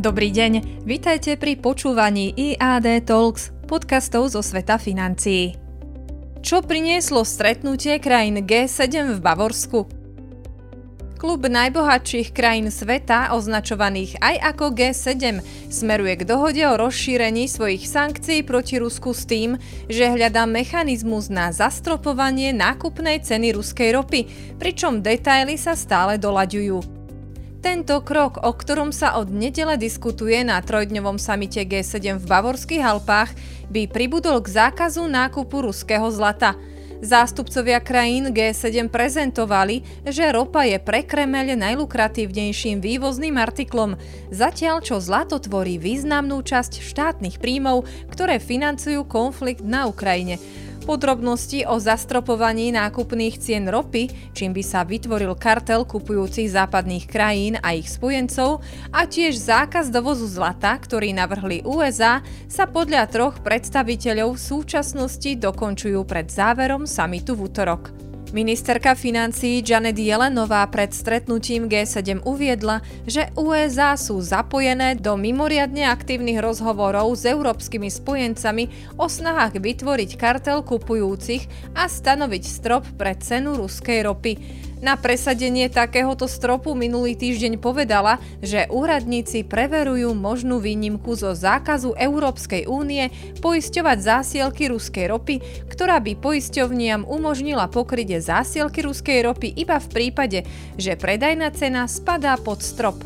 Dobrý deň, vitajte pri počúvaní IAD Talks, podcastov zo sveta financií. Čo prinieslo stretnutie krajín G7 v Bavorsku? Klub najbohatších krajín sveta, označovaných aj ako G7, smeruje k dohode o rozšírení svojich sankcií proti Rusku s tým, že hľadá mechanizmus na zastropovanie nákupnej ceny ruskej ropy, pričom detaily sa stále dolaďujú. Tento krok, o ktorom sa od nedele diskutuje na trojdňovom samite G7 v Bavorských Alpách, by pribudol k zákazu nákupu ruského zlata. Zástupcovia krajín G7 prezentovali, že ropa je pre Kremel najlukratívnejším vývozným artiklom, zatiaľ čo zlato tvorí významnú časť štátnych príjmov, ktoré financujú konflikt na Ukrajine. Podrobnosti o zastropovaní nákupných cien ropy, čím by sa vytvoril kartel kupujúcich západných krajín a ich spojencov a tiež zákaz dovozu zlata, ktorý navrhli USA, sa podľa troch predstaviteľov v súčasnosti dokončujú pred záverom samitu v útorok. Ministerka financií Janet Jelenová pred stretnutím G7 uviedla, že USA sú zapojené do mimoriadne aktívnych rozhovorov s európskymi spojencami o snahách vytvoriť kartel kupujúcich a stanoviť strop pre cenu ruskej ropy. Na presadenie takéhoto stropu minulý týždeň povedala, že úradníci preverujú možnú výnimku zo zákazu Európskej únie poisťovať zásielky ruskej ropy, ktorá by poisťovniam umožnila pokrytie zásielky ruskej ropy iba v prípade, že predajná cena spadá pod strop.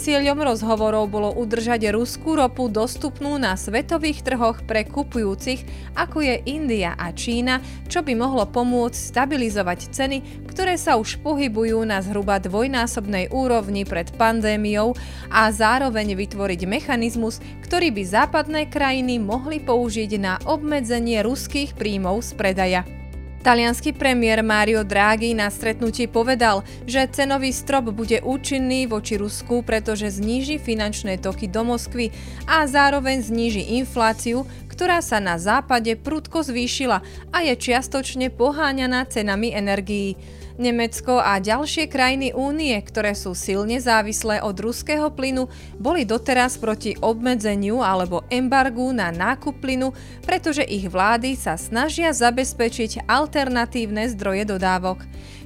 Cieľom rozhovorov bolo udržať ruskú ropu dostupnú na svetových trhoch pre kupujúcich, ako je India a Čína, čo by mohlo pomôcť stabilizovať ceny, ktoré sa už pohybujú na zhruba dvojnásobnej úrovni pred pandémiou a zároveň vytvoriť mechanizmus, ktorý by západné krajiny mohli použiť na obmedzenie ruských príjmov z predaja. Talianský premiér Mario Draghi na stretnutí povedal, že cenový strop bude účinný voči Rusku, pretože zníži finančné toky do Moskvy a zároveň zníži infláciu, ktorá sa na západe prudko zvýšila a je čiastočne poháňaná cenami energií. Nemecko a ďalšie krajiny únie, ktoré sú silne závislé od ruského plynu, boli doteraz proti obmedzeniu alebo embargu na nákup plynu, pretože ich vlády sa snažia zabezpečiť alternatívne zdroje dodávok.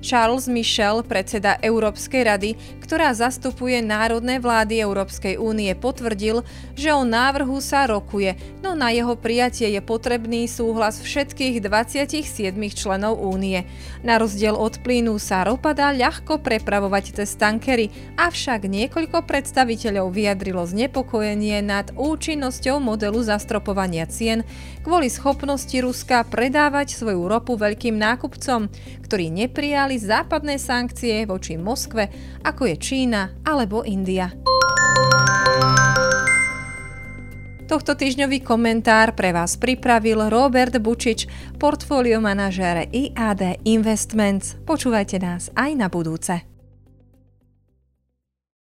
Charles Michel, predseda Európskej rady, ktorá zastupuje národné vlády Európskej únie, potvrdil, že o návrhu sa rokuje, no na jeho prijatie je potrebný súhlas všetkých 27 členov únie. Na rozdiel od plynu sa ropa dá ľahko prepravovať cez tankery, avšak niekoľko predstaviteľov vyjadrilo znepokojenie nad účinnosťou modelu zastropovania cien kvôli schopnosti Ruska predávať svoju ropu veľkým nákupcom, ktorí neprijali prijali západné sankcie voči Moskve, ako je Čína alebo India. Tohto týždňový komentár pre vás pripravil Robert Bučič, portfólio manažére IAD Investments. Počúvajte nás aj na budúce.